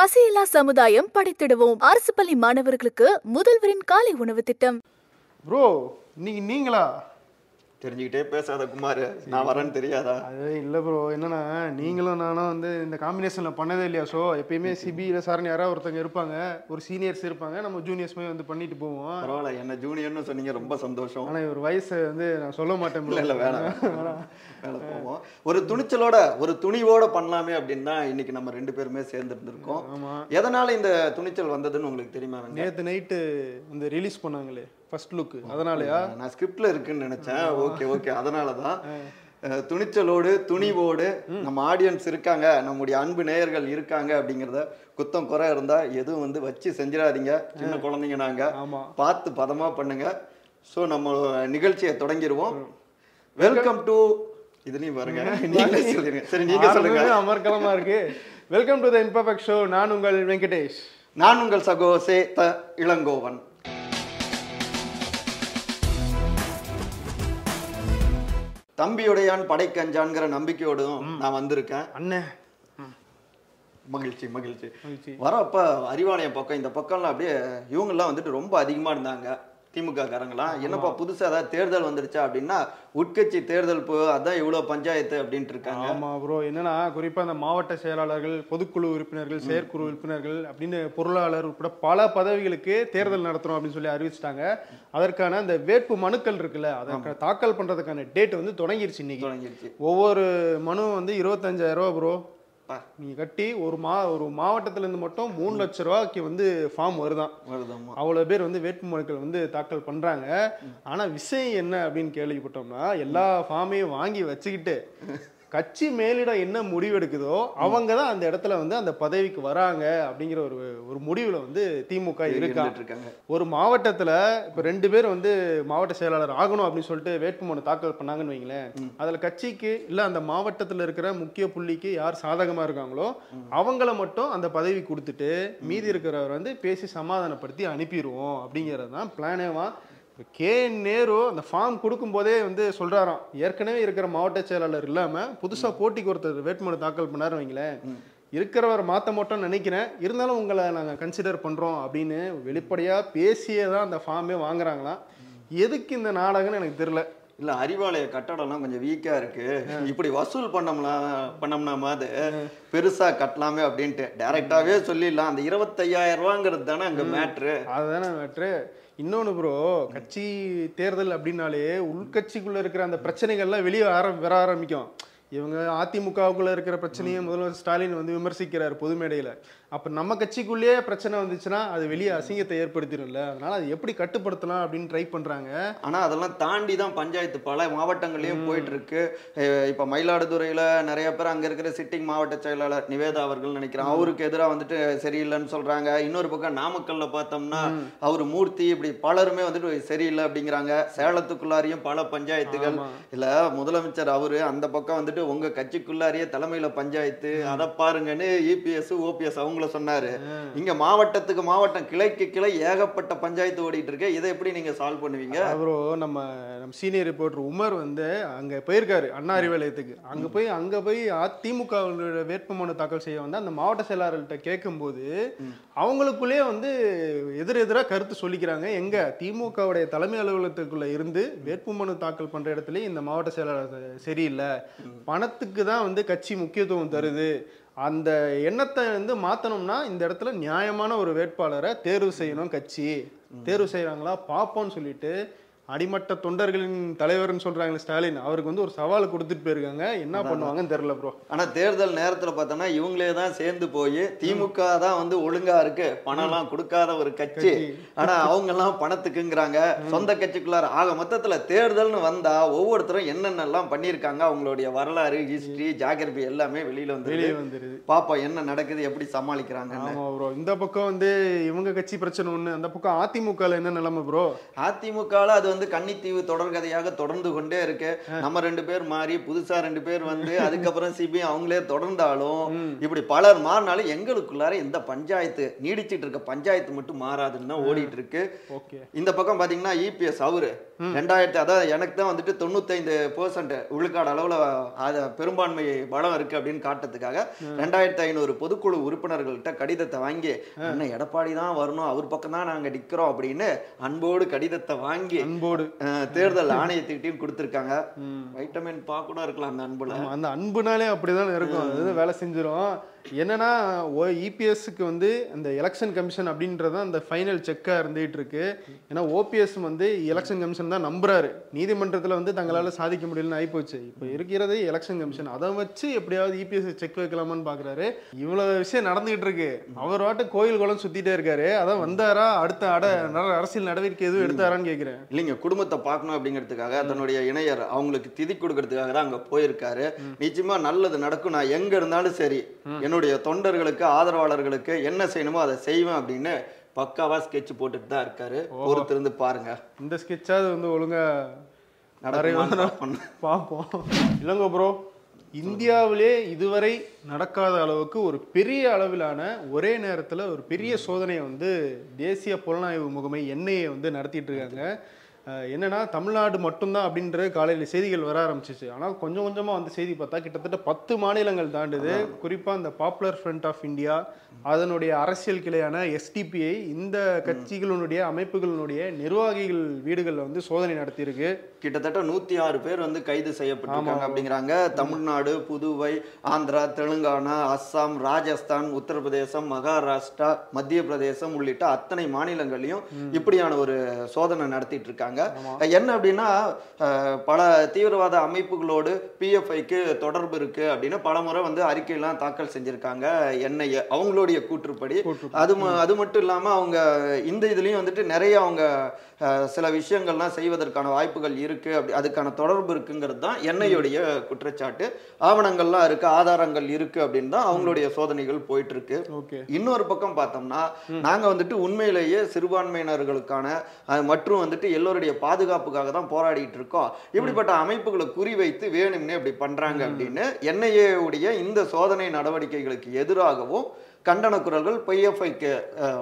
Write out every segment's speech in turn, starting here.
பசியில்லா சமுதாயம் படைத்திடுவோம். அரசு பள்ளி மாணவர்களுக்கு முதல்வரின் காலை உணவு திட்டம். ப்ரோ நீங்க நீங்களா? தெரிஞ்சுக்கிட்டே பேசாத குமார் நான் வரேன்னு தெரியாதா? அது இல்லை ப்ரோ என்னன்னா நீங்களும் நானும் வந்து இந்த காம்பினேஷனில் பண்ணதே இல்லையா ஸோ எப்பயுமே சிபி இல்லை சார்னு யாராவது ஒருத்தங்க இருப்பாங்க ஒரு சீனியர்ஸ் இருப்பாங்க நம்ம ஜூனியர்ஸ் போய் வந்து பண்ணிட்டு போவோம். பரவாயில்ல என்ன ஜூனியர்னு சொன்னீங்க ரொம்ப சந்தோஷம். ஆனால் இவர் வயசை வந்து நான் சொல்ல மாட்டேன். இல்ல வேணாம். வேலை போவோம். ஒரு துணிச்சலோட ஒரு துணிவோட பண்ணலாமே அப்படின்னு தான் இன்னைக்கு நம்ம ரெண்டு பேருமே சேர்ந்து இருந்திருக்கோம் எதனால இந்த துணிச்சல் வந்ததுன்னு உங்களுக்கு தெரியுமா? நேற்று நைட்டு வந்து ரிலீஸ் பண்ணாங்களே. ஃபர்ஸ்ட் லுக் அதனாலயா? நான் ஸ்கிரிப்ட்ல இருக்குன்னு நினைச்சேன். ஓகே ஓகே அதனால தான் துணிச்சலோடு துணிவோடு நம்ம ஆடியன்ஸ் இருக்காங்க. நம்முடைய அன்பு நேயர்கள் இருக்காங்க அப்படிங்கிறத குத்தம் குறை இருந்தா எதுவும் வந்து வச்சு செஞ்சிடாதீங்க. சின்ன குழந்தைங்க நாங்க. ஆமா. பார்த்து பதமா பண்ணுங்க. ஸோ நம்ம நிகழ்ச்சியை தொடங்கிடுவோம் வெல்கம் டு இதுலயும் பாருங்க. நீங்களே சொல்லிருங்க. சரி நீங்க சொல்லுங்க. அமர்க்கலமா இருக்கு. Welcome to the imperfect show நான் உங்கள் வெங்கடேஷ். நான் உங்கள் சகோ சே த இளங்கோவன். தம்பியுடையான் படைக்கஞ்சான்ங்கிற நம்பிக்கையோடும் நான் வந்திருக்கேன். அண்ணே. மகிழ்ச்சி மகிழ்ச்சி. மகிழ்ச்சி. வரப்ப அறிவாலயம் பக்கம் இந்த பக்கம்லாம் அப்படியே இவங்கெல்லாம் வந்துட்டு ரொம்ப அதிகமா இருந்தாங்க. திமுக காரங்களாம் என்னப்பா புதுசா ஏதாவது தேர்தல் வந்துருச்சா அப்படின்னா உட்கட்சி தேர்தல் போ அதான் இவ்வளவு பஞ்சாயத்து அப்படின்ட்டு இருக்காங்க. ஆமா ப்ரோ. என்னன்னா குறிப்பா அந்த மாவட்ட செயலாளர்கள் பொதுக்குழு உறுப்பினர்கள் செயற்குழு உறுப்பினர்கள் அப்படின்னு பொருளாளர் உட்பட பல பதவிகளுக்கு தேர்தல் நடத்துறோம் அப்படின்னு சொல்லி அறிவிச்சிட்டாங்க. அதற்கான அந்த வேட்பு மனுக்கள் இருக்குல்ல அதற்கு தாக்கல் பண்றதுக்கான டேட் வந்து தொடங்கிருச்சு இன்னைக்கு. தொடங்கிருச்சு. ஒவ்வொரு மனு வந்து இருபத்தஞ்சாயிரம் ரூபா ப்ரோ. நீங்க கட்டி ஒரு மா ஒரு மாவட்டத்துல இருந்து மட்டும் மூணு லட்ச ரூபாய்க்கு வந்து ஃபார்ம் வருதான் வருதம்மா. அவ்வளோ பேர் வந்து வேட்புமனுக்கள் வந்து தாக்கல் பண்றாங்க. ஆனா விஷயம் என்ன அப்படின்னு கேள்விப்பட்டோம்னா எல்லா ஃபார்மையும் வாங்கி வச்சுக்கிட்டு கட்சி மேலிடம் என்ன முடிவெடுக்குதோ அவங்க தான் அந்த இடத்துல வந்து அந்த பதவிக்கு வராங்க அப்படிங்கிற ஒரு ஒரு முடிவுல வந்து திமுக இருக்காங்க ஒரு மாவட்டத்துல இப்ப ரெண்டு பேர் வந்து மாவட்ட செயலாளர் ஆகணும் அப்படின்னு சொல்லிட்டு வேட்புமனு தாக்கல் பண்ணாங்கன்னு வைங்களேன். அதுல கட்சிக்கு இல்ல அந்த மாவட்டத்துல இருக்கிற முக்கிய புள்ளிக்கு யார் சாதகமா இருக்காங்களோ அவங்கள மட்டும் அந்த பதவி கொடுத்துட்டு மீதி இருக்கிறவர் வந்து பேசி சமாதானப்படுத்தி அனுப்பிடுவோம் அப்படிங்கிறது தான் பிளானேவா கே நேரு அந்த ஃபார்ம் கொடுக்கும்போதே வந்து சொல்றாராம் ஏற்கனவே இருக்கிற மாவட்ட செயலாளர் இல்லாம புதுசா போட்டிக்கு ஒருத்தர் வேட்புமனு தாக்கல் பண்ணாரு வைங்களேன். இருக்கிறவர் மாற்ற மாட்டோம்னு நினைக்கிறேன். இருந்தாலும் உங்களை நாங்கள் கன்சிடர் பண்ணுறோம் அப்படின்னு வெளிப்படையாக பேசியே தான் அந்த ஃபார்மே வாங்குறாங்களாம். எதுக்கு இந்த நாடகம்னு எனக்கு தெரியல. இல்ல அறிவாலய கட்டடம்லாம் கொஞ்சம் வீக்கா இருக்கு. இப்படி வசூல் பண்ணோம்னா பண்ணோம்னா மாதிரி பெருசா கட்டலாமே அப்படின்ட்டு. டைரக்டாவே சொல்லிடலாம். அந்த இருபத்தையாயிரம் ரூபாங்கிறது தானே அங்க மேட்ரு அதுதானே மேட்ரு இன்னொன்று ப்ரோ கட்சி தேர்தல் அப்படின்னாலே உள்கட்சிக்குள்ளே இருக்கிற அந்த பிரச்சனைகள்லாம் வெளியே ஆரம் வர ஆரம்பிக்கும். இவங்க அதிமுகவுக்குள்ள இருக்கிற பிரச்சனையை முதல்வர் ஸ்டாலின் வந்து விமர்சிக்கிறார் பொது மேடையில் அப்போ நம்ம கட்சிக்குள்ளேயே பிரச்சனை வந்துச்சுன்னா அது வெளியே அசிங்கத்தை ஏற்படுத்திடும்ல. அதனால அது எப்படி கட்டுப்படுத்தலாம் அப்படின்னு ட்ரை பண்ணுறாங்க ஆனா அதெல்லாம் தாண்டி தான் பஞ்சாயத்து பல மாவட்டங்கள்லயும் போயிட்டு இருக்கு அஹ் இப்ப மயிலாடுதுறையில நிறைய பேர் அங்க இருக்கிற சிட்டிங் மாவட்ட செயலாளர் நிவேதா அவர்கள் நினைக்கிறேன். அவருக்கு எதிராக வந்துட்டு சரியில்லைன்னு சொல்றாங்க. இன்னொரு பக்கம் நாமக்கல்ல பார்த்தோம்னா அவர் மூர்த்தி இப்படி பலருமே வந்துட்டு சரியில்லை அப்படிங்கிறாங்க. சேலத்துக்குள்ளாரையும் பல பஞ்சாயத்துகள். இல்ல முதலமைச்சர் அவரு அந்த பக்கம் வந்துட்டு உங்க கட்சிக்குள்ளாரியே தலைமையில பஞ்சாயத்து. அதை பாருங்கன்னு இபிஎஸ் ஓபிஎஸ் அவங்கள சொன்னாரு. இங்க மாவட்டத்துக்கு மாவட்டம் கிளைக்கு கிளை ஏகப்பட்ட பஞ்சாயத்து ஓடிட்டு இருக்கு. இதை எப்படி நீங்க சால்வ் பண்ணுவீங்க? அப்புறம் நம்ம நம்ம சீனியர் ரிப்போர்ட்டர் உமர் வந்து அங்க போயிருக்காரு அண்ணா அறிவாலயத்துக்கு. அங்க போய் அங்க போய் அதிமுக வேட்புமனு தாக்கல் செய்ய வந்து அந்த மாவட்ட செயலாளர்கிட்ட கேட்கும்போது அவங்களுக்குள்ளேயே வந்து எதிர் எதிரா கருத்து சொல்லிக்கிறாங்க. எங்க? திமுகவுடைய தலைமை அலுவலகத்துக்குள்ள இருந்து வேட்புமனு தாக்கல் பண்ற இடத்துல இந்த மாவட்ட செயலாளர் சரியில்லை. பணத்துக்கு தான் வந்து கட்சி முக்கியத்துவம் தருது. அந்த எண்ணத்தை வந்து மாத்தணும்னா இந்த இடத்துல நியாயமான ஒரு வேட்பாளரை தேர்வு செய்யணும் கட்சி. தேர்வு செய்யறாங்களா பார்ப்போம்னு சொல்லிட்டு அடிமட்ட தொண்டர்களின் தலைவர்னு சொல்றாங்களே ஸ்டாலின் அவருக்கு வந்து ஒரு சவால் கொடுத்துட்டு போயிருக்காங்க. என்ன பண்ணுவாங்கன்னு தெரியல ப்ரோ ஆனா தேர்தல் நேரத்துல பார்த்தோம்னா இவங்களே தான் சேர்ந்து போய் திமுக தான் வந்து ஒழுங்கா இருக்கு. பணம்லாம் கொடுக்காத ஒரு கட்சி. ஆனா அவங்க எல்லாம் பணத்துக்குங்கிறாங்க சொந்த கட்சிக்குள்ளார. ஆக மொத்தத்துல தேர்தல்னு வந்தா ஒவ்வொருத்தரும் என்னென்னலாம் பண்ணியிருக்காங்க அவங்களுடைய வரலாறு ஹிஸ்டரி ஜாகிரபி எல்லாமே வெளியில வந்து வெளியே வந்துருது. பாப்போம் என்ன நடக்குது எப்படி சமாளிக்கிறாங்க ஆமா ப்ரோ இந்த பக்கம் வந்து இவங்க கட்சி பிரச்சனை ஒண்ணு அந்த பக்கம் அதிமுகல என்ன நிலைமை ப்ரோ அதிமுகல அது வந்து வந்து கன்னித்தீவு தொடர்கதையாக தொடர்ந்து கொண்டே இருக்கு. நம்ம ரெண்டு பேர் மாறி புதுசா ரெண்டு பேர் வந்து அதுக்கப்புறம் சிபிஐ அவங்களே தொடர்ந்தாலும் இப்படி பலர் மாறினாலும் எங்களுக்குள்ளார இந்த பஞ்சாயத்து நீடிச்சிட்டு இருக்க பஞ்சாயத்து மட்டும் மாறாதுன்னு தான் ஓடிட்டு இருக்கு. இந்த பக்கம் பாத்தீங்கன்னா இபிஎஸ் அவரு. ரெண்டாயிரத்தி அதாவது எனக்கு தான் வந்துட்டு தொண்ணூத்தைந்து பெர்சன்ட் விழுக்காடு அளவுல அது பெரும்பான்மை பலம் இருக்கு அப்படின்னு காட்டுறதுக்காக ரெண்டாயிரத்தி ஐநூறு பொதுக்குழு உறுப்பினர்கள்ட்ட கடிதத்தை வாங்கி என்ன எடப்பாடி தான் வரணும் அவர் பக்கம் தான் நாங்க நிக்கிறோம் அப்படின்னு அன்போடு கடிதத்தை வாங்கி அன்போடு அஹ், தேர்தல் ஆணையத்துக்கிட்டையும் கொடுத்துருக்காங்க. வைட்டமின் பா கூட இருக்கலாம் அந்த அன்புல. அந்த அன்புனாலே அப்படிதான் இருக்கும். அது வேலை செஞ்சிரும். என்னன்னா இபிஎஸ்க்கு வந்து அந்த எலெக்ஷன் கமிஷன் அப்படின்றது தான் அந்த ஃபைனல் செக்கா இருந்துகிட்டு இருக்கு. ஏன்னா ஓபிஎஸ் வந்து எலெக்ஷன் கமிஷன் தான் நம்புறாரு. நீதிமன்றத்துல வந்து தங்களால சாதிக்க முடியலன்னு ஆயிப்போச்சு. இப்போ இருக்கிறதே எலெக்ஷன் கமிஷன் அதை வச்சு எப்படியாவது இபிஎஸ் செக் வைக்கலாமான்னு பாக்குறாரு. இவ்வளவு விஷயம் நடந்துகிட்டு இருக்கு. அவர் வாட்டு கோயில் குளம் சுத்திட்டே இருக்காரு. அதான் வந்தாரா? அடுத்த அட அரசியல் நடவடிக்கை எதுவும் எடுத்தாரான்னு கேக்குறேன். இல்லைங்க குடும்பத்தை பார்க்கணும் அப்படிங்கிறதுக்காக தன்னுடைய இணையர் அவங்களுக்கு திதி கொடுக்கறதுக்காக தான் அங்க போயிருக்காரு. நிச்சயமா நல்லது நடக்கும். நான் எங்க இருந்தாலும் சரி என்னுடைய தொண்டர்களுக்கு ஆதரவாளர்களுக்கு என்ன செய்யணுமோ அதை செய்வேன் அப்படின்னு பக்காவா ஸ்கெட்ச் போட்டுட்டு தான் இருக்காரு. பொறுத்திருந்து பாருங்க. இந்த ஸ்கெட்சாவது வந்து ஒழுங்கா நிறைய பார்ப்போம். இல்லைங்க ப்ரோ இந்தியாவிலே இதுவரை நடக்காத அளவுக்கு ஒரு பெரிய அளவிலான ஒரே நேரத்தில் ஒரு பெரிய சோதனையை வந்து தேசிய புலனாய்வு முகமை என்ஐஏ வந்து நடத்திட்டு இருக்காங்க. என்னன்னா தமிழ்நாடு மட்டும்தான் அப்படின்ற காலையில் செய்திகள் வர ஆரம்பிச்சிச்சு. ஆனால் கொஞ்சம் கொஞ்சமாக வந்து செய்தி பார்த்தா கிட்டத்தட்ட பத்து மாநிலங்கள் தாண்டுது. குறிப்பாக இந்த பாப்புலர் ஃப்ரண்ட் ஆஃப் இந்தியா அதனுடைய அரசியல் கிளையான எஸ்டிபிஐ இந்த கட்சிகளினுடைய அமைப்புகளினுடைய நிர்வாகிகள் வீடுகளில் வந்து சோதனை நடத்தியிருக்கு. கிட்டத்தட்ட நூத்தி ஆறு பேர் வந்து கைது செய்யப்பட்டிருக்காங்க அப்படிங்கிறாங்க. தமிழ்நாடு புதுவை ஆந்திரா தெலுங்கானா அஸ்ஸாம் ராஜஸ்தான் உத்தரப்பிரதேசம் மகாராஷ்டிரா மத்திய பிரதேசம் உள்ளிட்ட அத்தனை மாநிலங்களையும் இப்படியான ஒரு சோதனை நடத்திட்டு இருக்காங்க. என்ன அப்படின்னா பல தீவிரவாத அமைப்புகளோடு பிஎஃப்ஐக்கு தொடர்பு இருக்கு அப்படின்னு பலமுறை வந்து அறிக்கையெல்லாம் தாக்கல் செஞ்சிருக்காங்க. என்ஐஏ அவங்களுடைய கூற்றுப்படி. அது அது மட்டும் இல்லாம அவங்க இந்த இதுலயும் வந்துட்டு நிறைய அவங்க சில விஷயங்கள்லாம் செய்வதற்கான வாய்ப்புகள் இருக்கு அப்படி அதுக்கான தொடர்பு இருக்குங்கிறது தான் என்ஐயோடைய குற்றச்சாட்டு. ஆவணங்கள்லாம் இருக்கு ஆதாரங்கள் இருக்கு அப்படின்னு தான் அவங்களுடைய சோதனைகள் போயிட்டு இருக்கு ஓகே. இன்னொரு பக்கம் பார்த்தோம்னா நாங்க வந்துட்டு உண்மையிலேயே சிறுபான்மையினர்களுக்கான மற்றும் வந்துட்டு எல்லோருடைய பாதுகாப்புக்காக தான் போராடிட்டு இருக்கோம். இப்படிப்பட்ட அமைப்புகளை குறிவைத்து வேணும்னே இப்படி பண்றாங்க அப்படின்னு என்ஐஏ உடைய இந்த சோதனை நடவடிக்கைகளுக்கு எதிராகவும் கண்டன குரல்கள் பிஎஃப்ஐக்கு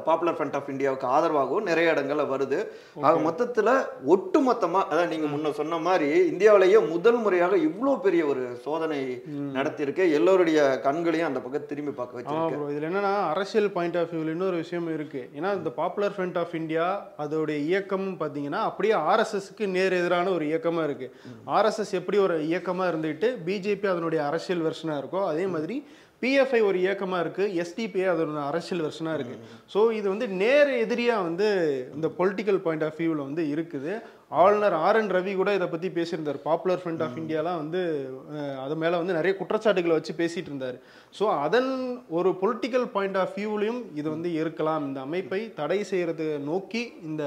பாப்புலர் ஃப்ரண்ட் ஆஃப் இந்தியாவுக்கு ஆதரவாகவும் நிறைய இடங்கள்ல வருது. ஆக மொத்தத்துல ஒட்டுமொத்தமா அதான் நீங்க முன்ன சொன்ன மாதிரி இந்தியாவிலேயே முதல் முறையாக இவ்வளோ பெரிய ஒரு சோதனை நடத்தியிருக்கு. எல்லோருடைய கண்களையும் அந்த பக்கம் திரும்பி பார்க்க வச்சிருக்கு. இதில் என்னன்னா அரசியல் பாயிண்ட் ஆஃப் வியூவில் இன்னொரு விஷயம் இருக்கு. ஏன்னா இந்த பாப்புலர் ஃப்ரண்ட் ஆஃப் இந்தியா அதோடைய இயக்கமும் பார்த்தீங்கன்னா அப்படியே ஆர்எஸ்எஸ்க்கு நேர் எதிரான ஒரு இயக்கமா இருக்கு. ஆர்எஸ்எஸ் எப்படி ஒரு இயக்கமா இருந்துட்டு பிஜேபி அதனுடைய அரசியல் வெர்ஷனா இருக்கோ அதே மாதிரி பிஎஃப்ஐ ஒரு இயக்கமா இருக்கு எஸ்டிபிஐ அதோட அரசியல் வெர்ஷனா இருக்கு. ஸோ இது வந்து நேர் எதிரியா வந்து இந்த பொலிட்டிக்கல் பாயிண்ட் ஆஃப் வியூவில் வந்து இருக்குது. ஆளுநர் ஆர் என் ரவி கூட இதை பத்தி பேசியிருந்தார். பாப்புலர் ஃப்ரண்ட் ஆஃப் இந்தியாலாம் வந்து அது மேல வந்து நிறைய குற்றச்சாட்டுகளை வச்சு பேசிட்டு இருந்தார். ஸோ அதன் ஒரு பொலிட்டிக்கல் பாயிண்ட் ஆஃப் வியூலையும் இது வந்து இருக்கலாம். இந்த அமைப்பை தடை செய்யறது நோக்கி இந்த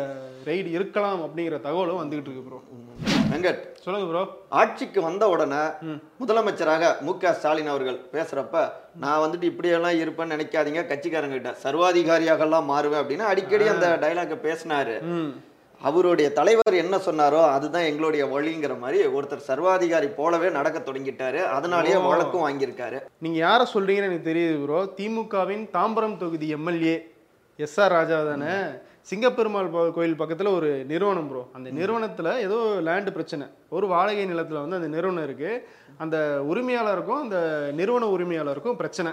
ரெய்டு இருக்கலாம் அப்படிங்கிற தகவலும் வந்துகிட்டு இருக்கு ப்ரோ வெங்கட் சொல்லுங்க ப்ரோ ஆட்சிக்கு வந்த உடனே முதலமைச்சராக மு க ஸ்டாலின் அவர்கள் பேசுறப்ப நான் வந்துட்டு இப்படியெல்லாம் இருப்பேன்னு நினைக்காதீங்க கட்சிக்காரங்க கிட்ட சர்வாதிகாரியாக எல்லாம் மாறுவேன் அப்படின்னு அடிக்கடி அந்த டைலாக பேசினாரு. அவருடைய தலைவர் என்ன சொன்னாரோ அதுதான் எங்களுடைய வழிங்கிற மாதிரி ஒருத்தர் சர்வாதிகாரி போலவே நடக்க தொடங்கிட்டாரு. அதனாலேயே வழக்கும் வாங்கியிருக்காரு. நீங்க யாரை சொல்றீங்கன்னு எனக்கு தெரியுது ப்ரோ திமுகவின் தாம்பரம் தொகுதி எம்எல்ஏ எஸ் ஆர் ராஜா தானே? சிங்கப்பெருமாள் கோயில் பக்கத்துல ஒரு நிறுவனம் ப்ரோ அந்த நிறுவனத்துல ஏதோ லேண்டு பிரச்சனை. ஒரு வாடகை நிலத்துல வந்து அந்த நிறுவனம் இருக்கு. அந்த உரிமையாளருக்கும் அந்த நிறுவன உரிமையாளருக்கும் பிரச்சனை.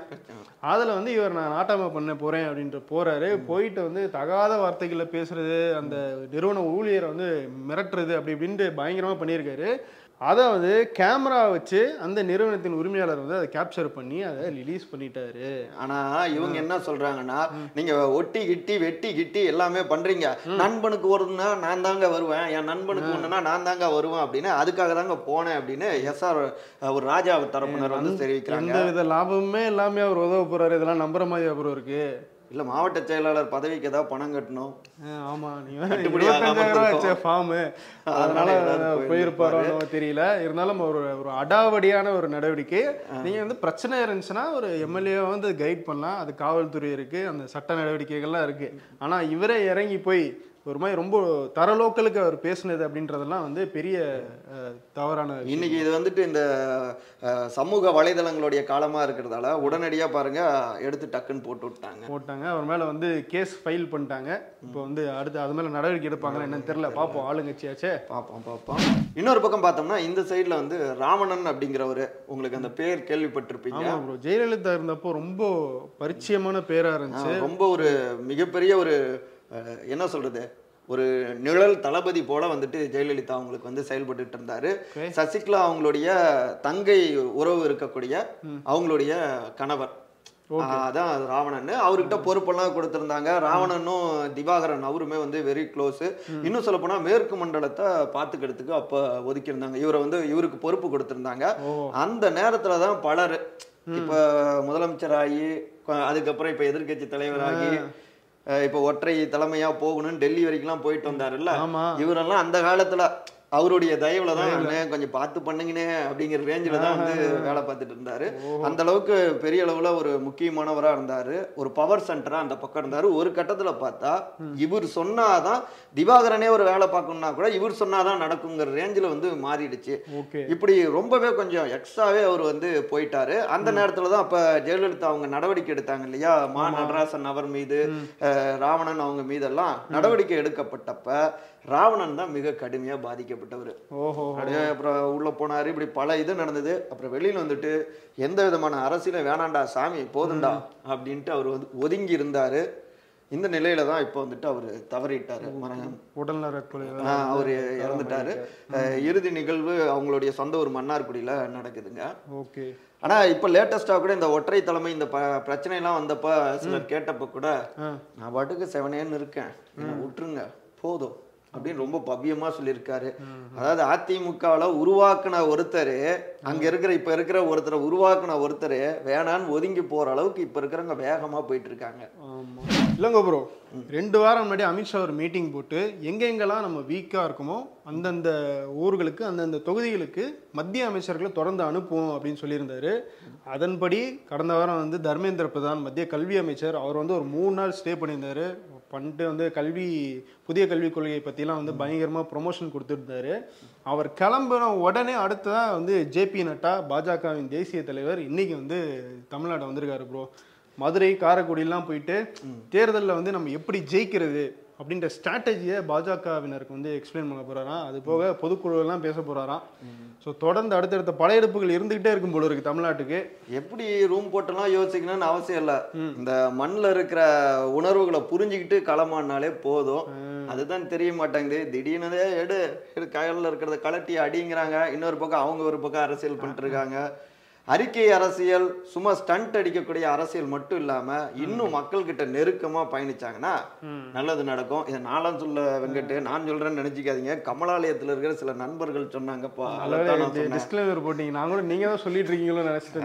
அதுல வந்து இவர் நான் நாட்டாம பண்ண போறேன் அப்படின்ட்டு போறாரு. போயிட்டு வந்து தகாத வார்த்தைகளை பேசுறது அந்த நிறுவன ஊழியரை வந்து மிரட்டுறது அப்படி இப்படின்ட்டு பயங்கரமா பண்ணியிருக்காரு. அதை வந்து கேமரா வச்சு அந்த நிறுவனத்தின் உரிமையாளர் வந்து அதை கேப்சர் பண்ணி அதை ரிலீஸ் பண்ணிட்டாரு. ஆனா இவங்க என்ன சொல்றாங்கன்னா நீங்க ஒட்டி கிட்டி வெட்டி கிட்டி எல்லாமே பண்றீங்க. நண்பனுக்கு ஒருனா நான் தாங்க வருவேன். என் நண்பனுக்கு ஒண்ணுனா நான் தாங்க வருவேன் அப்படின்னு அதுக்காக தாங்க போனேன் அப்படின்னு எஸ்ஆர் ஒரு ராஜா தரப்பினர் வந்து தெரிவிக்கிறாங்க. எந்த வித லாபமுமே எல்லாமே அவர் உதவ போறாரு. இதெல்லாம் நம்புற மாதிரி அப்புறம் இருக்கு. இல்ல மாவட்ட செயலாளர் பதவிக்கு ஏதாவது பணம் கட்டணும். அஹ் ஆமா நீங்க கட்டுப்படி ஆகாம இருபத்தஞ்சாயிரம் ரூபாய் இருந்திருக்கும். வச்ச ஃபார்மு அதனால போயிருப்பாரோ தெரியல. இருந்தாலும் ஒரு ஒரு அடாவடியான ஒரு நடவடிக்கை. நீங்க வந்து பிரச்சனை இருந்துச்சுன்னா ஒரு எம்எல்ஏ வந்து கைட் பண்ணலாம். அது காவல்துறை இருக்கு. அந்த சட்ட நடவடிக்கைகள்லாம் இருக்கு. ஆனா இவரே இறங்கி போய் ஒரு மாதிரி ரொம்ப தர லோக்கலுக்கு அவர் பேசுனது அப்படின்றதெல்லாம் வந்து பெரிய தவறான. இன்னைக்கு இது வந்துட்டு இந்த சமூக வலைதளங்களுடைய காலமா இருக்கிறதால உடனடியா பாருங்க எடுத்து டக்குன்னு போட்டு விட்டாங்க. போட்டாங்க. அவர் மேல வந்து கேஸ் ஃபைல் பண்ணிட்டாங்க. இப்போ வந்து அடுத்து அது மேல நடவடிக்கை எடுப்பாங்களா என்னன்னு தெரியல. பார்ப்போம் ஆளுங்கட்சியாச்சே. பார்ப்போம் பார்ப்போம் இன்னொரு பக்கம் பார்த்தோம்னா இந்த சைடுல வந்து ராவணன் அப்படிங்கிறவரு உங்களுக்கு அந்த பேர் கேள்விப்பட்டிருப்பீங்க. ப்ரோ ஜெயலலிதா இருந்தப்போ ரொம்ப பரிச்சயமான பேரா இருந்துச்சு. ரொம்ப ஒரு மிகப்பெரிய ஒரு என்ன சொல்றது? ஒரு நிழல் தளபதி போல வந்துட்டு ஜெயலலிதா அவங்களுக்கு வந்து செயல்பட்டுட்டு இருந்தாரு. சசிகலா அவங்களுடைய தங்கை உறவு இருக்கக்கூடிய அவங்களுடைய கணவர். அதான் ராவணன் அவர்கிட்ட பொறுப்பெல்லாம் கொடுத்திருந்தாங்க. ராவணனும் திவாகரன் அவருமே வந்து வெரி க்ளோஸ் இன்னும் சொல்ல போனா மேற்கு மண்டலத்தை பாத்துக்கிறதுக்கு அப்ப ஒதுக்கியிருந்தாங்க. இவரை வந்து இவருக்கு பொறுப்பு கொடுத்திருந்தாங்க. அந்த நேரத்துல தான் பலர் இப்ப முதலமைச்சராகி கொ- அதுக்கப்புறம் இப்ப எதிர்க்கட்சி தலைவராகி இப்ப ஒற்றை தலைமையா போகணும்னு டெல்லி வரைக்கும்லாம் போயிட்டு வந்தாருல்ல? ஆமா. இவரெல்லாம் அந்த காலத்துல அவருடைய தயவுல தான் கொஞ்சம் பார்த்து பண்ணுங்கண்ணே அப்படிங்கிற ரேஞ்சில தான் வந்து வேலை பார்த்துட்டு இருந்தாரு. அந்த அளவுக்கு பெரிய அளவுல ஒரு முக்கியமானவரா இருந்தாரு. ஒரு பவர் சென்டரா அந்த பக்கம் இருந்தாரு. ஒரு கட்டத்துல பார்த்தா இவர் சொன்னாதான் திவாகரனே ஒரு வேலை பார்க்கணும்னா கூட இவர் சொன்னாதான் நடக்குங்கிற ரேஞ்சில வந்து மாறிடுச்சு. இப்படி ரொம்பவே கொஞ்சம் எக்ஸ்ட்ராவே அவர் வந்து போயிட்டாரு. அந்த நேரத்துல தான் அப்ப ஜெயலலிதா அவங்க நடவடிக்கை எடுத்தாங்க இல்லையா? மா நடராசன் அவர் மீது அஹ், ராவணன் அவங்க மீதெல்லாம் நடவடிக்கை எடுக்கப்பட்டப்ப ராவணன் தான் மிக கடுமையா பாதிக்கப்பட்டவர். ஓஹோ அப்புறம் உள்ள போனாரு இப்படி பல இது நடந்தது. அப்புறம் வெளியில வந்துட்டு எந்த விதமான அரசியலும் வேணாண்டா சாமி போதுண்டா அப்படின்ட்டு அவர் வந்து ஒதுங்கி இருந்தாரு. இந்த நிலையில தான் இப்போ வந்துட்டு அவர் தவறிட்டாரு ஆஹ் அவரு இறந்துட்டாரு. இறுதி நிகழ்வு அவங்களுடைய சொந்த ஒரு மன்னார்குடியில நடக்குதுங்க. ஓகே. ஆனா இப்ப லேட்டஸ்டா கூட இந்த ஒற்றை தலைமை இந்த ப- பிரச்சனை எல்லாம் வந்தப்ப சிலர் கேட்டப்ப கூட. நான் பாட்டுக்கு செவனேன்னு இருக்கேன். விட்டுருங்க போதும். அப்படின்னு ரொம்ப பவ்யமா சொல்லியிருக்காரு. அதாவது அதிமுகவுல உருவாக்குன ஒருத்தர் அங்க இருக்கிற இப்ப இருக்கிற ஒருத்தரை உருவாக்குன ஒருத்தர் வேணான்னு ஒதுங்கி போற அளவுக்கு இப்ப இருக்கிறவங்க வேகமா போயிட்டு இருக்காங்க. இல்லைங்க ப்ரோ ரெண்டு வாரம் முன்னாடி அமித்ஷா ஒரு மீட்டிங் போட்டு எங்கெங்கெல்லாம் நம்ம வீக்காக இருக்குமோ அந்தந்த ஊர்களுக்கு அந்தந்த தொகுதிகளுக்கு மத்திய அமைச்சர்களை தொடர்ந்து அனுப்புவோம் அப்படின்னு சொல்லியிருந்தாரு. அதன்படி கடந்த வாரம் வந்து தர்மேந்திர பிரதான் மத்திய கல்வி அமைச்சர் அவர் வந்து ஒரு மூணு நாள் ஸ்டே பண்ணியிருந்தாரு. பண்ணிட்டு வந்து கல்வி புதிய கல்விக் கொள்கையை பற்றிலாம் வந்து பயங்கரமாக ப்ரொமோஷன் கொடுத்துருந்தாரு. அவர் கிளம்பின உடனே அடுத்ததான் வந்து ஜேபி நட்டா பாஜகவின் தேசிய தலைவர் இன்னைக்கு வந்து தமிழ்நாடு வந்திருக்காரு ப்ரோ மதுரை காரைக்குடியெல்லாம் போயிட்டு தேர்தலில் வந்து நம்ம எப்படி ஜெயிக்கிறது? அப்படின்ற ஸ்ட்ராட்டஜியை பாஜகவினருக்கு வந்து எக்ஸ்பிளைன் பண்ண போறாராம் அது போக பொதுக்குழுவெல்லாம் பேச போறாராம் ஸோ தொடர்ந்து அடுத்தடுத்த படையெடுப்புகள் இருந்துகிட்டே இருக்கும் போல இருக்கு தமிழ்நாட்டுக்கு. எப்படி ரூம் போட்டெல்லாம் யோசிக்கணும்னு அவசியம் இல்ல. இந்த மண்ணுல இருக்கிற உணர்வுகளை புரிஞ்சுக்கிட்டு களமானாலே போதும். அதுதான் தெரிய மாட்டேங்குது. திடீர்னு எடு எடு கையில இருக்கிறத கலட்டி அடிங்கிறாங்க. இன்னொரு பக்கம் அவங்க ஒரு பக்கம் அரசியல் பண்ணிட்டு இருக்காங்க. அறிக்கை அரசியல் சும்மா ஸ்டண்ட் அடிக்கக்கூடிய அரசியல் மட்டும் இல்லாம இன்னும் மக்கள்கிட்ட நெருக்கமா பயணிச்சாங்கன்னா நல்லது நடக்கும். இதை நானும் சொல்ல வெங்கட்டு நான் சொல்றேன்னு நினைச்சுக்காதீங்க. கமலாலயத்துல இருக்கிற சில நண்பர்கள் டிஸ்கிளைமர் போட்டீங்க. கூட நீங்க தான் சொல்லிட்டு இருக்கீங்களோ நினைச்சிட்டு.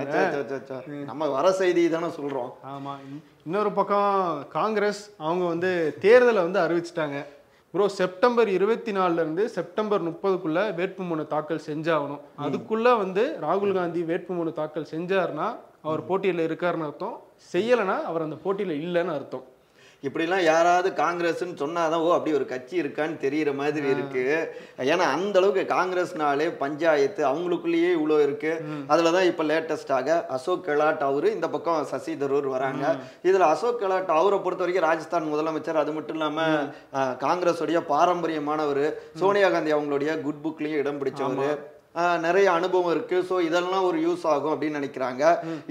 நம்ம வர செய்தி தானே சொல்றோம். ஆமா. இன்- இன்னொரு பக்கம் காங்கிரஸ் அவங்க வந்து தேர்தலை வந்து அறிவிச்சிட்டாங்க. ப்ரோ செப்டம்பர் இருபத்தி நாலுல இருந்து செப்டம்பர் முப்பதுக்குள்ள வேட்புமனு தாக்கல் செஞ்சாகணும். அதுக்குள்ள வந்து ராகுல் காந்தி வேட்புமனு தாக்கல் செஞ்சாருன்னா அவர் போட்டியில இருக்காருன்னு அர்த்தம். செய்யலைன்னா அவர் அந்த போட்டியில இல்லைன்னு அர்த்தம். இப்படிலாம் யாராவது காங்கிரஸ்னு சொன்னாதான் ஓ அப்படி ஒரு கட்சி இருக்கான்னு தெரியற மாதிரி இருக்கு. ஏன்னா அந்த அளவுக்கு காங்கிரஸ்னாலே பஞ்சாயத்து அவங்களுக்குள்ளேயே இவ்வளோ இருக்கு. அதுல தான் இப்போ லேட்டஸ்டாக அசோக் கெலாட் அவரு இந்த பக்கம் சசி தரூர் வராங்க. இதுல அசோக் கெலாட் அவரை பொறுத்த வரைக்கும் ராஜஸ்தான் முதலமைச்சர் அது மட்டும் இல்லாம அஹ், காங்கிரஸுடைய பாரம்பரியமானவர் சோனியா காந்தி அவங்களுடைய குட் புக்லயும் இடம் பிடிச்சவர். நிறைய அனுபவம் இருக்கு. ஸோ இதெல்லாம் ஒரு யூஸ் ஆகும் அப்படின்னு நினைக்கிறாங்க.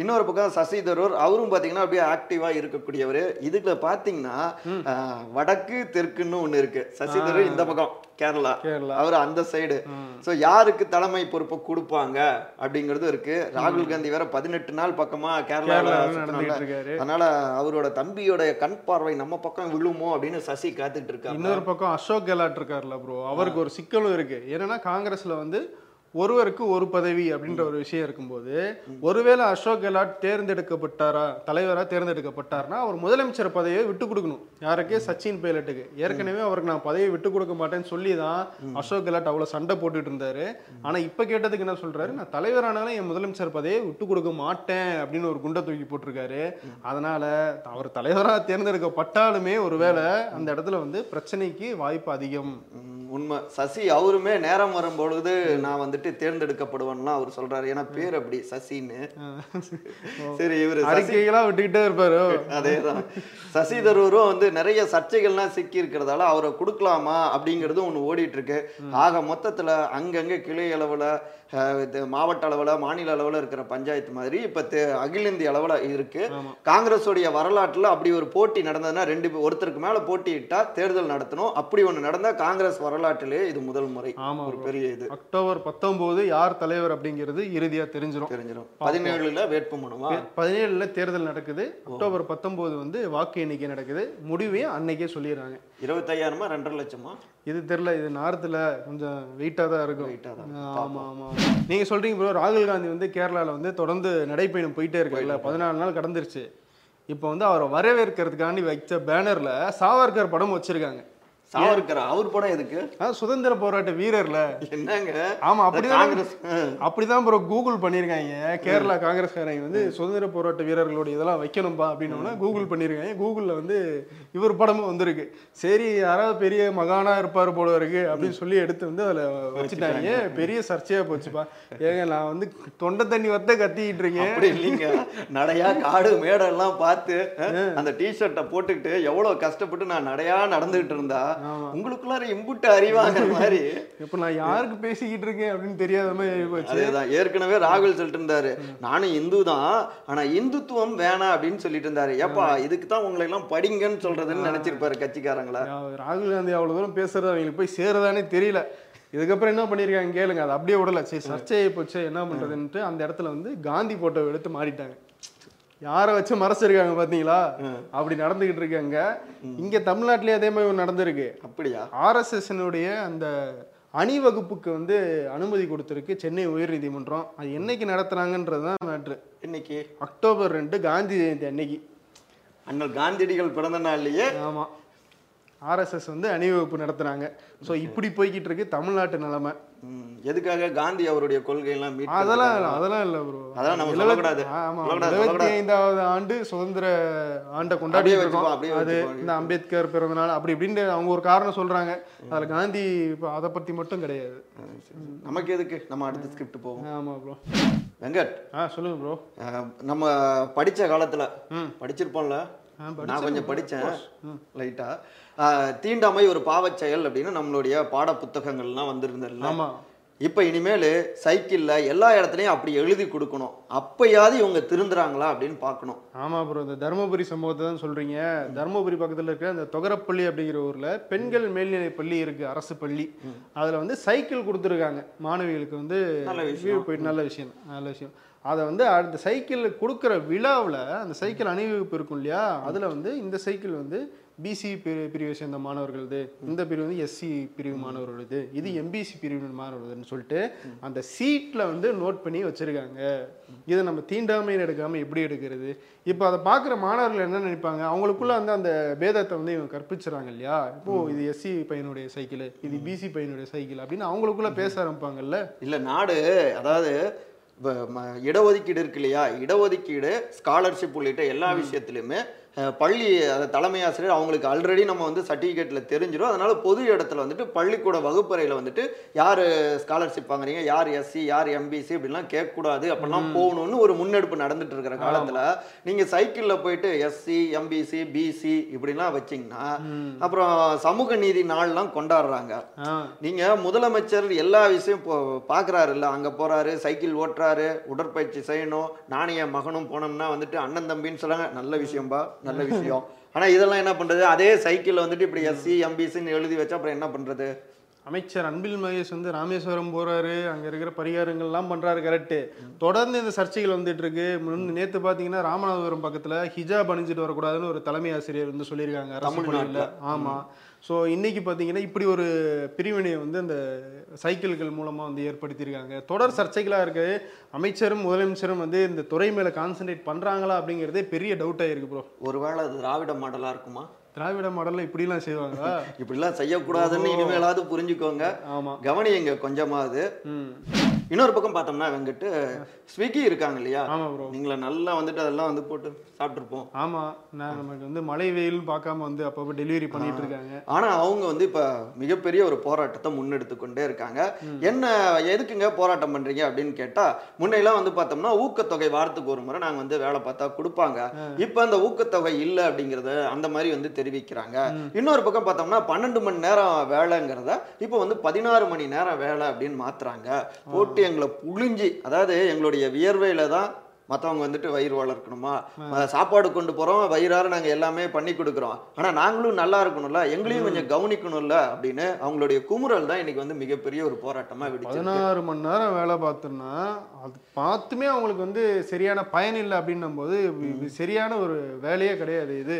இன்னொரு பக்கம் சசி தரூர் அவரும் பார்த்தீங்கன்னா அப்படியே ஆக்டிவா இருக்கக்கூடியவர். இதுல பார்த்தீங்கன்னா வடக்கு தெற்குன்னு ஒன்று இருக்கு. சசி தரூர் இந்த பக்கம் கேரளா. அவர் அந்த சைடு ஸோ யாருக்கு தலைமை பொறுப்பை கொடுப்பாங்க அப்படிங்கிறது இருக்கு. ராகுல் காந்தி வேற பதினெட்டு நாள் பக்கமா கேரளாவில் இருக்காரு. அதனால அவரோட தம்பியோட கண் பார்வை நம்ம பக்கம் விழுமோ அப்படின்னு சசி காத்துட்டு இருக்காங்க. இன்னொரு பக்கம் அசோக் கெலாட் இருக்கார்ல ப்ரோ அவருக்கு ஒரு சிக்கலும் இருக்கு. என்னன்னா காங்கிரஸ்ல வந்து ஒருவருக்கு ஒரு பதவி அப்படின்ற ஒரு விஷயம் இருக்கும்போது ஒருவேளை அசோக் கெலாட் தேர்ந்தெடுக்கப்பட்டாரா தலைவரா தேர்ந்தெடுக்கப்பட்டார்னா அவர் முதலமைச்சர் பதவியை விட்டு கொடுக்கணும். யாருக்கு சச்சின் பைலட்டுக்கு. ஏற்கனவே அவருக்கு நான் பதவியை விட்டு கொடுக்க மாட்டேன்னு சொல்லி தான் அசோக் கெலாட் அவ்வளவு சண்டை போட்டுட்டு இருந்தாரு. ஆனா இப்ப கேட்டதுக்கு என்ன சொல்றாரு? நான் தலைவரானாலும் என் முதலமைச்சர் பதவியை விட்டு கொடுக்க மாட்டேன் அப்படின்னு ஒரு குண்டை தூக்கி போட்டிருக்காரு. அதனால அவர் தலைவரா தேர்ந்தெடுக்கப்பட்டாலுமே ஒருவேளை அந்த இடத்துல வந்து பிரச்சனைக்கு வாய்ப்பு அதிகம். உண்மை. சசி அவருமே நேரம் வரும்பொழுது நான் வந்துட்டு தேர்ந்தெடுக்கப்படுவேன்லாம் அவர் சொல்றாரு. ஏன்னா பேர் அப்படி சசின்னு. சரி இவர் சசி அறிக்கைகளா விட்டுக்கிட்டே இருப்பாரு. அதேதான். சசி தரூரும் வந்து நிறைய சர்ச்சைகள்லாம் சிக்கி இருக்கிறதால அவரை கொடுக்கலாமா அப்படிங்கிறது ஒன்று ஓடிட்டு இருக்கு ஆக மொத்தத்துல அங்கங்க கிளை அளவுல மாவட்ட அளவுல மாநில அளவுல இருக்கிற பஞ்சாயத்து மாதிரி இப்ப அகில இந்திய அளவுல இருக்கு. காங்கிரஸுடைய வரலாற்றுல அப்படி ஒரு போட்டி நடந்ததுன்னா ரெண்டு ஒருத்தருக்கு மேல போட்டியிட்டா தேர்தல் நடத்தணும். அப்படி ஒண்ணு நடந்தா காங்கிரஸ் வரலாற்றிலே இது முதல் முறை. ஆமா ஒரு. பெரிய இது. அக்டோபர் பத்தொன்பது யார் தலைவர் அப்படிங்கிறது இறுதியா தெரிஞ்சிடும் தெரிஞ்சிடும் பதினேழுல வேட்புமனுவா பதினேழுல தேர்தல் நடக்குது. அக்டோபர் பத்தொன்பது வந்து வாக்கு எண்ணிக்கை நடக்குது. முடிவையும் அன்னைக்கே சொல்லிடுறாங்க. இருபத்தையாயிரமா ரெண்டரை லட்சமா? இது தெரியல இது நார்த்தில் கொஞ்சம் வெயிட்டாக தான் இருக்கும். ஆ தான். ஆமா ஆமா ஆமா. நீங்க சொல்றீங்க ப்ரோ ராகுல் காந்தி வந்து கேரளால வந்து தொடர்ந்து நடைப்பயணம் போயிட்டே இருக்காருல்ல. பதினாலு நாள் கடந்துருச்சு. இப்போ வந்து அவரை வரவேற்கிறதுக்காண்டி வச்ச பேனர்ல சாவர்கர் படம் வச்சிருக்காங்க. சாவர்கர் அவர் படம் எதுக்கு? சுதந்திர போராட்ட வீரர்ல. என்னங்க? ஆமா அப்படிதான் காங்கிரஸ் அப்படிதான் ப்ரோ கூகுள் பண்ணிருக்காங்க கேரளா காங்கிரஸ்காரங்க வந்து சுதந்திர போராட்ட வீரர்களோட இதெல்லாம் வைக்கணும்பா அப்படின்னோன்னா கூகுள் பண்ணிருக்காங்க கூகுள்ல வந்து இவர் படமும் வந்திருக்கு. சரி யாராவது பெரிய மகானா இருப்பார் போல இருக்கு அப்படின்னு சொல்லி எடுத்து வந்து அதுல வச்சுட்டாங்க. பெரிய சர்ச்சையா போச்சுப்பா. ஏங்க நான் வந்து தொண்டை தண்ணி வத்த கத்திக்கிட்டு இருக்கேன். அப்படி இல்லைங்க. நடையா காடு மேடெல்லாம் பார்த்து அந்த டிஷர்ட்டை போட்டுக்கிட்டு எவ்வளவு கஷ்டப்பட்டு நான் நடையா நடந்துகிட்டு இருந்தா உங்களுக்குள்ளார இம்புட்டு அறிவாங்கிற மாதிரி. இப்ப நான் யாருக்கு பேசிக்கிட்டு இருக்கேன் அப்படின்னு தெரியாத மாதிரி அதேதான். ஏற்கனவே ராகுல் சொல்லிட்டு இருந்தாரு. நானும் இந்து தான். ஆனா இந்துத்துவம் வேணாம் அப்படின்னு சொல்லிட்டு இருந்தாரு. ஏப்பா இதுக்கு தான் உங்களை எல்லாம் படிங்கன்னு சொல்றதுன்னு நினைச்சிருப்பாரு கட்சிக்காரங்களா? ராகுல் காந்தி அவ்வளவு தூரம் பேசுறது அவங்களுக்கு போய் சேருதானே தெரியல. இதுக்கப்புறம் என்ன பண்ணிருக்காங்க கேளுங்க. அது அப்படியே விடல. சரி சர்ச்சையை போச்சு. என்ன பண்றதுன்ட்டு அந்த இடத்துல வந்து காந்தி போட்டோ எடுத்து மாறிட்டாங்க. யாரை வச்சு மறைச்சிருக்காங்க பாத்தீங்களா? அப்படி நடந்துகிட்டு இருக்காங்க இங்க தமிழ்நாட்டிலேயே அதே மாதிரி நடந்திருக்கு. அப்படியா? ஆர்எஸ்எஸ்னுடைய அந்த அணிவகுப்புக்கு வந்து அனுமதி கொடுத்திருக்கு சென்னை உயர்நீதிமன்றம். அது என்னைக்கு நடத்துறாங்கன்றது தான் மேட்ரு இன்னைக்கு அக்டோபர் ரெண்டு காந்தி ஜெயந்தி அன்னைக்கு. அண்ணல் காந்தியடிகள் பிறந்த நாள்லயே? ஆமா. ஆர்எஸ்எஸ் வந்து அணிவகுப்பு நடத்துறாங்க ஸோ இப்படி போய்கிட்டு இருக்கு தமிழ்நாட்டு நிலைமை. எதுக்காக காந்தி அவருடைய கொள்கையெல்லாம் மீட் அதெல்லாம் அதெல்லாம் இல்ல ப்ரோ அதெல்லாம் நம்ம சொல்லக்கூடாது. ஆமா சொல்லக்கூடாது, இருபத்தி சொல்லக்கூடாது. ஐந்தாவது ஆண்டு சுதந்திர ஆண்டை கொண்டாடி அப்படியே இருக்கோம். அது. இந்த அம்பேத்கர் பிறந்த நாள் அப்படி இப்படின்னு அவங்க ஒரு காரணம் சொல்றாங்க. அதுல காந்தி இப்போ அதை பத்தி மட்டும் கிடையாது. நமக்கு எதுக்கு? நம்ம அடுத்த ஸ்கிரிப்ட் போவோம். ஆமா ப்ரோ வெங்கட். ஆ சொல்லுங்க ப்ரோ நம்ம படிச்ச காலத்துல படிச்சிருப்போம்ல? நான் கொஞ்சம் படிச்சேன் லைட்டா அஹ், தீண்டாமை ஒரு பாவச் செயல் அப்படின்னு நம்மளுடைய பாட புத்தகங்கள்லாம் வந்திருந்ததுல இப்ப இனிமேல் சைக்கிள்ல எல்லா இடத்துலயும் அப்படி எழுதி கொடுக்கணும். அப்பயாவது இவங்க திருந்துறாங்களா அப்படின்னு பார்க்கணும். ஆமா ப்ரோ இந்த தருமபுரி சம்பவத்தை தான் சொல்றீங்க. தருமபுரி பக்கத்துல இருக்கிற அந்த தொகரப்பள்ளி அப்படிங்கிற ஊர்ல பெண்கள் மேல்நிலை பள்ளி இருக்கு அரசு பள்ளி. அதுல வந்து சைக்கிள் கொடுத்துருக்காங்க. மாணவிகளுக்கு வந்து நல்ல போயிட்டு நல்ல விஷயம் நல்ல விஷயம். அதை வந்து அந்த சைக்கிள் கொடுக்குற விழாவில் அந்த சைக்கிள் அணிவகுப்பு இருக்கும் இல்லையா? அதுல வந்து இந்த சைக்கிள் வந்து பிசி பிரிவை சேர்ந்த மாணவர்களது இந்த பிரிவு வந்து எஸ்சி பிரிவு மாணவர்களது இது எம்பிசி பிரிவு மாணவர்கள்னு சொல்லிட்டு அந்த சீட்ல வந்து நோட் பண்ணி வச்சிருக்காங்க. இதை நம்ம தீண்டாமைன்னு எடுக்காம எப்படி எடுக்கிறது? இப்போ அதை பார்க்குற மாணவர்கள் என்ன நினைப்பாங்க? அவங்களுக்குள்ள வந்து அந்த பேதத்தை வந்து இவங்க கற்பிச்சுறாங்க இல்லையா? இப்போ இது எஸ்சி பையனுடைய சைக்கிள் இது பிசி பையனுடைய சைக்கிள் அப்படின்னு அவங்களுக்குள்ள பேச ஆரம்பிப்பாங்கல்ல? இல்ல நாடு அதாவது இடஒதுக்கீடு இருக்கு இல்லையா? இடஒதுக்கீடு ஸ்காலர்ஷிப் உள்ளிட்ட எல்லா விஷயத்திலுமே அஹ், பள்ளி அது தலைமை ஆசிரியர் அவங்களுக்கு ஆல்ரெடி நம்ம வந்து சர்டிஃபிகேட்ல தெரிஞ்சிடும் அதனால பொது இடத்துல வந்துட்டு பள்ளிக்கூட வகுப்பறையில வந்துட்டு யார் ஸ்காலர்ஷிப் வாங்குறீங்க? யார் எஸ்சி யார் எம்பிசி இப்படிலாம் கேட்கக்கூடாது. அப்படிலாம் போகணும்னு ஒரு முன்னெடுப்பு நடந்துட்டு இருக்கிற காலத்துல நீங்க சைக்கிள்ல போயிட்டு எஸ்சி எம்பிசி பிசி இப்படிலாம் வச்சீங்கன்னா அப்புறம் சமூக நீதி நாள்லாம் கொண்டாடுறாங்க. ஆ. நீங்க முதலமைச்சர் எல்லா விஷயம் இப்போ பாக்குறாருல்ல. அங்க போறாரு சைக்கிள் ஓட்டுறாரு உடற்பயிற்சி செய்யணும் நானும் என் மகனும் போனோம்னா வந்துட்டு அண்ணன் தம்பின்னு சொல்றாங்க நல்ல விஷயம்பா. நல்ல விஷயம். ஆனா இதெல்லாம் என்ன பண்றது? அதே சைக்கிள்ல வந்துட்டு இப்படி எஸ்சி எம்பிசின்னு எழுதி வச்சா அப்புறம் என்ன பண்றது? அமைச்சர் அன்பில் மகேஷ் வந்து ராமேஸ்வரம் போறாரு. அங்க இருக்கிற பரிகாரங்கள்லாம் பண்றாரு கரெக்ட் தொடர்ந்து இந்த சர்ச்சைகள் வந்துட்டு இருக்கு. முன் நேத்து பாத்தீங்கன்னா ராமநாதபுரம் பக்கத்துல ஹிஜாப் அணிஞ்சிட்டு வரக்கூடாதுன்னு ஒரு தலைமை ஆசிரியர் வந்து சொல்லியிருக்காங்க. அரசு பள்ளியில ஆமா. ஸோ இன்னைக்கு பார்த்தீங்கன்னா இப்படி ஒரு பிரிவினையை வந்து அந்த சைக்கிள்கள் மூலமாக வந்து ஏற்படுத்தியிருக்காங்க. தொடர் சர்ச்சைகளாக இருக்கு. அமைச்சரும் முதலமைச்சரும் வந்து இந்த துறை மேலே கான்சென்ட்ரேட் பண்ணுறாங்களா அப்படிங்கிறதே பெரிய டவுட்டாக இருக்கு ப்ரோ ஒருவேளை அது திராவிட மாடலா இருக்குமா? திராவிட மாடலில் இப்படிலாம் செய்வாங்களா? இப்படிலாம் செய்யக்கூடாதுன்னு இனிமேலாவது புரிஞ்சுக்கோங்க. ஆமா. கவனியுங்க கொஞ்சமாவது. ம். இன்னொரு பக்கம் பார்த்தோம்னா வெங்கட்டு ஸ்விக்கி இருக்காங்க இல்லையா? ஆமா ப்ரோ நீங்கள நல்லா வந்துட்டு அதெல்லாம் வந்து போட்டு சாப்பிட்டுருப்போம். ஆமா நான் நமக்கு வந்து மழை வெயில்னு பார்க்காம வந்து அப்பப்போ டெலிவரி பண்ணிட்டு இருக்காங்க. ஆனா அவங்க வந்து இப்ப மிகப்பெரிய ஒரு போராட்டத்தை முன்னெடுத்து கொண்டே இருக்காங்க என்ன எதுக்குங்க போராட்டம் பண்றீங்க அப்படின்னு கேட்டா முன்னையெல்லாம் வந்து பார்த்தோம்னா ஊக்கத்தொகை வாரத்துக்கு ஒரு முறை நாங்க வந்து வேலை பார்த்தா கொடுப்பாங்க. இப்ப அந்த ஊக்கத்தொகை இல்ல அப்படிங்கறத அந்த மாதிரி வந்து தெரிவிக்கிறாங்க. இன்னொரு பக்கம் பார்த்தோம்னா பன்னெண்டு மணி நேரம் வேலைங்கிறத இப்ப வந்து பதினாறு மணி நேரம் வேலை அப்படின்னு மாத்துறாங்க. போட்டு எங்களை புழிஞ்சி அதாவது எங்களுடைய வியர்வையில தான் மற்றவங்க வந்துட்டு வயிறு வளர்க்கணுமா? சாப்பாடு கொண்டு போறோம் வயிறார நாங்க எல்லாமே பண்ணி கொடுக்குறோம். ஆனா நாங்களும் நல்லா இருக்கணும்ல எங்களையும் கொஞ்சம் கவனிக்கணும்ல அப்படின்னு அவங்களுடைய குமுறல் தான் இன்னைக்கு வந்து மிகப்பெரிய ஒரு போராட்டமா வெடிச்சு பதினாறு மணி நேரம் வேலை பார்த்தோம்னா அது பார்த்துமே அவங்களுக்கு வந்து சரியான பயன் இல்லை அப்படின்னும் போது சரியான ஒரு வேலையே கிடையாது இது.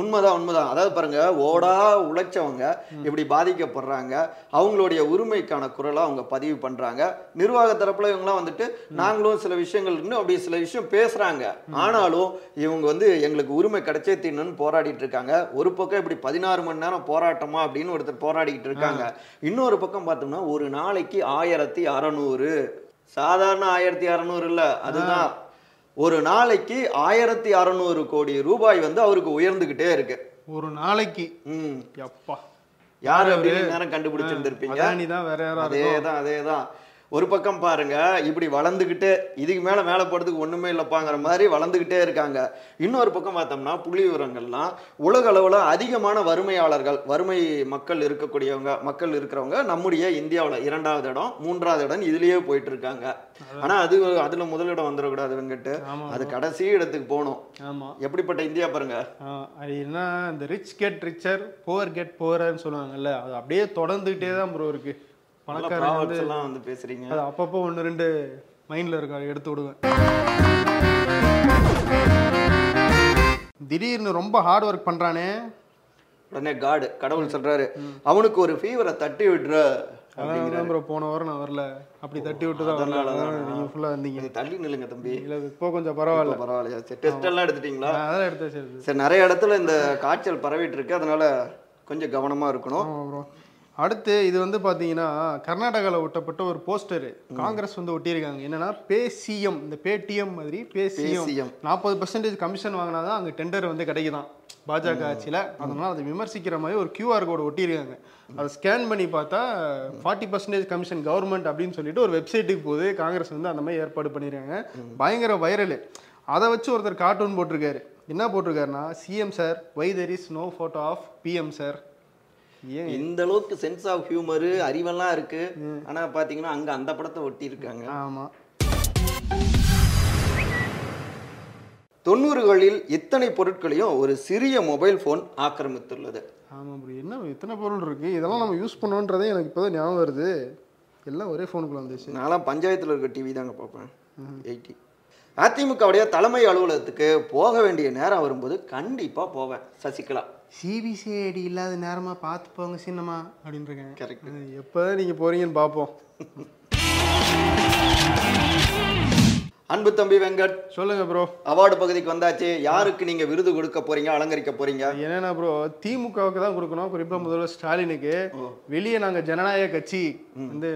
உண்மைதான் உண்மைதான். அதாவது பாருங்க ஓடா உழைச்சவங்க இப்படி பாதிக்கப்படுறாங்க. அவங்களுடைய உரிமைக்கான குரலை அவங்க பதிவு பண்றாங்க. நிர்வாக தரப்புல இவங்கலாம் வந்துட்டு நாங்களும் சில விஷயங்கள் இன்னும் அப்படி சில விஷயம் பேசுறாங்க. ஆனாலும் இவங்க வந்து எங்களுக்கு உரிமை கிடைச்சே தீரணும்னு போராடிட்டு இருக்காங்க. ஒரு பக்கம் இப்படி பதினாறு மணி நேரம் போராட்டமா அப்படின்னு ஒருத்தர் போராடிக்கிட்டு இருக்காங்க. இன்னொரு பக்கம் பார்த்தோம்னா ஒரு நாளைக்கு ஆயிரத்தி அறநூறு. சாதாரண ஆயிரத்தி அறநூறு இல்ல அதுதான். ஒரு நாளைக்கு ஆயிரத்தி அறநூறு கோடி ரூபாய் வந்து அவருக்கு உயர்ந்துகிட்டே இருக்கு. ஒரு நாளைக்கு? ம். எப்பா. யாரு அப்படின்னு நேரம் கண்டுபிடிச்சிருந்திருப்பீங்க. அதேதான் அதேதான் ஒரு பக்கம் பாருங்க இப்படி வளர்ந்துகிட்டே இதுக்கு மேல மேல போறதுக்கு ஒண்ணுமே இல்லப்பாங்கிற மாதிரி வளர்ந்துகிட்டே இருக்காங்க. இன்னொரு பக்கம் பார்த்தோம்னா புள்ளி விவரங்கள்லாம் உலக அளவுல அதிகமான வறுமையாளர்கள் வறுமை மக்கள் இருக்கக்கூடியவங்க மக்கள் இருக்கிறவங்க நம்முடைய இந்தியாவுல இரண்டாவது இடம் மூன்றாவது இடம் இதுலயே போயிட்டு இருக்காங்க ஆனா அது அதுல முதலிடம் வந்துடக்கூடாது வெங்கட்டு. அது கடைசி இடத்துக்கு போகணும். ஆமா. எப்படிப்பட்ட இந்தியா பாருங்க. அது என்ன இந்த rich get richer poor get புவர்னு சொல்லுவாங்கல்ல அது அப்படியே தொடர்ந்துகிட்டே தான் ப்ரோ இருக்கு. நல்ல பணக்காரங்க வந்து பேசுறீங்க. அது அப்பப்போ ஒன்று ரெண்டு மைண்டில் இருக்க எடுத்து விடுவேன். திடீர்னு ரொம்ப ஹார்ட் ஒர்க் பண்ணுறானே உடனே காடு கடவுள் சொல்றாரு அவனுக்கு ஒரு ஃபீவரை தட்டி விடுற அதான் ப்ரோ போன வாரம் நான் வரல. அப்படி தட்டி விட்டு தான் அதனால அதான் நீங்கள் ஃபுல்லாக வந்தீங்க நீங்க தள்ளி நில்லுங்க தம்பி. இல்லை இப்போ கொஞ்சம் பரவாயில்ல. பரவாயில்லையா? சரி டெஸ்ட் எல்லாம் எடுத்துட்டீங்களா? அதெல்லாம் எடுத்தா சரி சரி நிறைய இடத்துல இந்த காய்ச்சல் பரவிட்டு இருக்கு. அதனால கொஞ்சம் கவனமா இருக்கணும். அடுத்து இது வந்து பார்த்தீங்கன்னா கர்நாடகாவில் ஒட்டப்பட்ட ஒரு போஸ்டரு. காங்கிரஸ் வந்து ஒட்டியிருக்காங்க. என்னன்னா பே சிஎம் இந்த பேடிஎம் மாதிரி பே சிஎம் CM. நாற்பது பர்சன்டேஜ் கமிஷன் வாங்கினா தான் அங்கே டெண்டர் வந்து கிடைக்குதான். பாஜக ஆட்சியில். அதனால அதை விமர்சிக்கிற மாதிரி ஒரு கியூஆர் கோடு ஒட்டியிருக்காங்க. அதை ஸ்கேன் பண்ணி பார்த்தா ஃபார்ட்டி பர்சன்டேஜ் கமிஷன் கவர்மெண்ட் அப்படின்னு சொல்லிட்டு ஒரு வெப்சைட்டுக்கு போது காங்கிரஸ் வந்து அந்த மாதிரி ஏற்பாடு பண்ணியிருக்காங்க. பயங்கர வைரல் அதை வச்சு ஒருத்தர் கார்ட்டூன் போட்டிருக்காரு. என்ன போட்டிருக்காருன்னா CM sir why there is no photo of PM sir இந்த அளவுக்கு சென்ஸ் ஆஃப் ஹியூமர் அறிவெல்லாம் இருக்கு. ஆனா பாத்தீங்கன்னா அங்க அந்த படத்தை ஒட்டி இருக்காங்க ஆமா. தொண்ணூறுகளில் இத்தனை பொருட்களையும் ஒரு சிறிய மொபைல் போன் ஆக்கிரமித்துள்ளது. ஆமா ப்ரோ என்ன இத்தனை பொருள் இருக்கு. இதெல்லாம் நம்ம யூஸ் பண்ணுன்றதே எனக்கு இப்போதான் ஞாபகம் வருது. எல்லாம் ஒரே ஃபோனுக்குள்ள வந்துச்சு. நான்லாம் பஞ்சாயத்துல இருக்க டிவி தாங்க பார்ப்பேன். எயிட்டி அதிமுகவுடைய தலைமை அலுவலகத்துக்கு போக வேண்டிய நேரம் வரும்போது கண்டிப்பா போவேன். சசிகலா. சிபிசிஐடி இல்லாத நேரமா பார்த்து போங்க சின்னமா அப்படின்னு இருக்கேன். கரெக்ட் எப்போதான் நீங்க போறீங்கன்னு பார்ப்போம். அன்பு தம்பி வெங்கட் சொல்லுங்க ப்ரோ அவார்டு பகுதிக்கு வந்தாச்சு. யாருக்கு நீங்க விருது கொடுக்க போறீங்க அலங்கரிக்க போறீங்க? என்னன்னா ப்ரோ திமுகவுக்கு தான் கொடுக்கணும். குறிப்பா முதல்வர் ஸ்டாலினுக்கு. வெளியே நாங்க ஜனநாயக கட்சி வந்து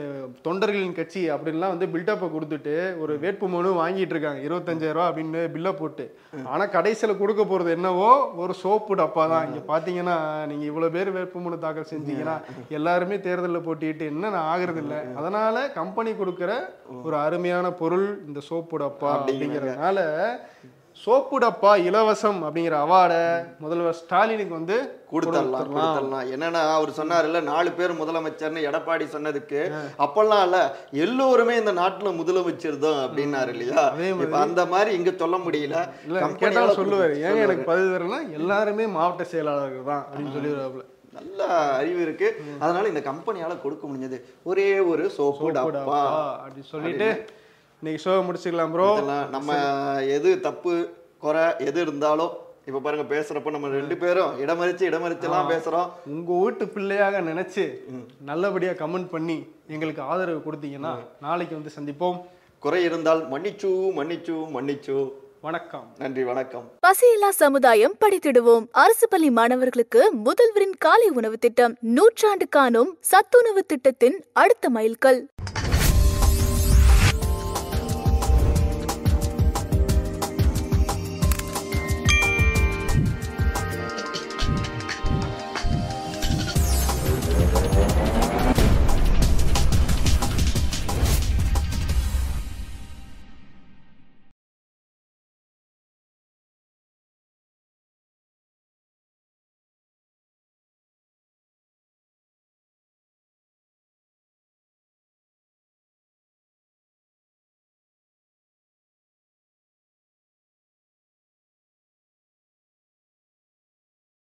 தொண்டர்களின் கட்சி அப்படின்லாம் வந்து பில்டப்பை கொடுத்துட்டு ஒரு வேட்பு மனு வாங்கிட்டு இருக்காங்க. இருபத்தஞ்சாயிரம் ரூபா அப்படின்னு பில்ல போட்டு. ஆனா கடைசியில கொடுக்க போறது என்னவோ ஒரு சோப்பு டப்பா தான். இங்க பாத்தீங்கன்னா நீங்க இவ்வளவு பேர் வேட்பு மனு தாக்கல் செஞ்சீங்கன்னா எல்லாருமே தேர்தலில் போட்டிட்டு என்ன ஆகுறது இல்ல அதனால கம்பெனி கொடுக்கிற ஒரு அருமையான பொருள் இந்த சோப்பு டப்பா அப்படிங்கிறதுனால சோப்பு டப்பா இலவசம் அப்படிங்கிற அவார்டை முதல்வர் ஸ்டாலினுக்கு வந்து கொடுத்துடலாம். கொடுத்துடலாம் என்னன்னா அவர் சொன்னாருல்ல நாலு பேர் முதலமைச்சர்னு எடப்பாடி சொன்னதுக்கு அப்பெல்லாம் இல்ல எல்லோருமே இந்த நாட்டுல முதலமைச்சர் தான் அப்படின்னாரு இல்லையா? இப்ப அந்த மாதிரி இங்க சொல்ல முடியல. கேட்டாலும் சொல்லுவாரு. ஏங்க எனக்கு பதிவு தரலாம் எல்லாருமே மாவட்ட செயலாளர்கள் தான் அப்படின்னு சொல்லிடுவாப்புல. நல்ல அறிவு இருக்கு. அதனால இந்த கம்பெனியால கொடுக்க முடிஞ்சது. ஒரே ஒரு சோப்பு டப்பா அப்படி சொல்லிட்டு இன்னைக்கு ஷோ முடிச்சுக்கலாம் ப்ரோ நம்ம எது தப்பு குறை எது இருந்தாலும் இப்ப பாருங்க பேசுறப்ப நம்ம ரெண்டு பேரும் இடமறிச்சு இடமறிச்சுலாம் பேசுறோம். உங்க வீட்டு பிள்ளையாக நினைச்சு நல்லபடியா கமெண்ட் பண்ணி எங்களுக்கு ஆதரவு கொடுத்தீங்கன்னா நாளைக்கு வந்து சந்திப்போம். குறை இருந்தால் மன்னிச்சு மன்னிச்சு மன்னிச்சு. வணக்கம். நன்றி வணக்கம். பசியில்லா சமுதாயம் படித்திடுவோம். அரசு பள்ளி மாணவர்களுக்கு முதல்வரின் காலை உணவு திட்டம். நூற்றாண்டு காணும் சத்துணவு திட்டத்தின் அடுத்த மைல்கல்.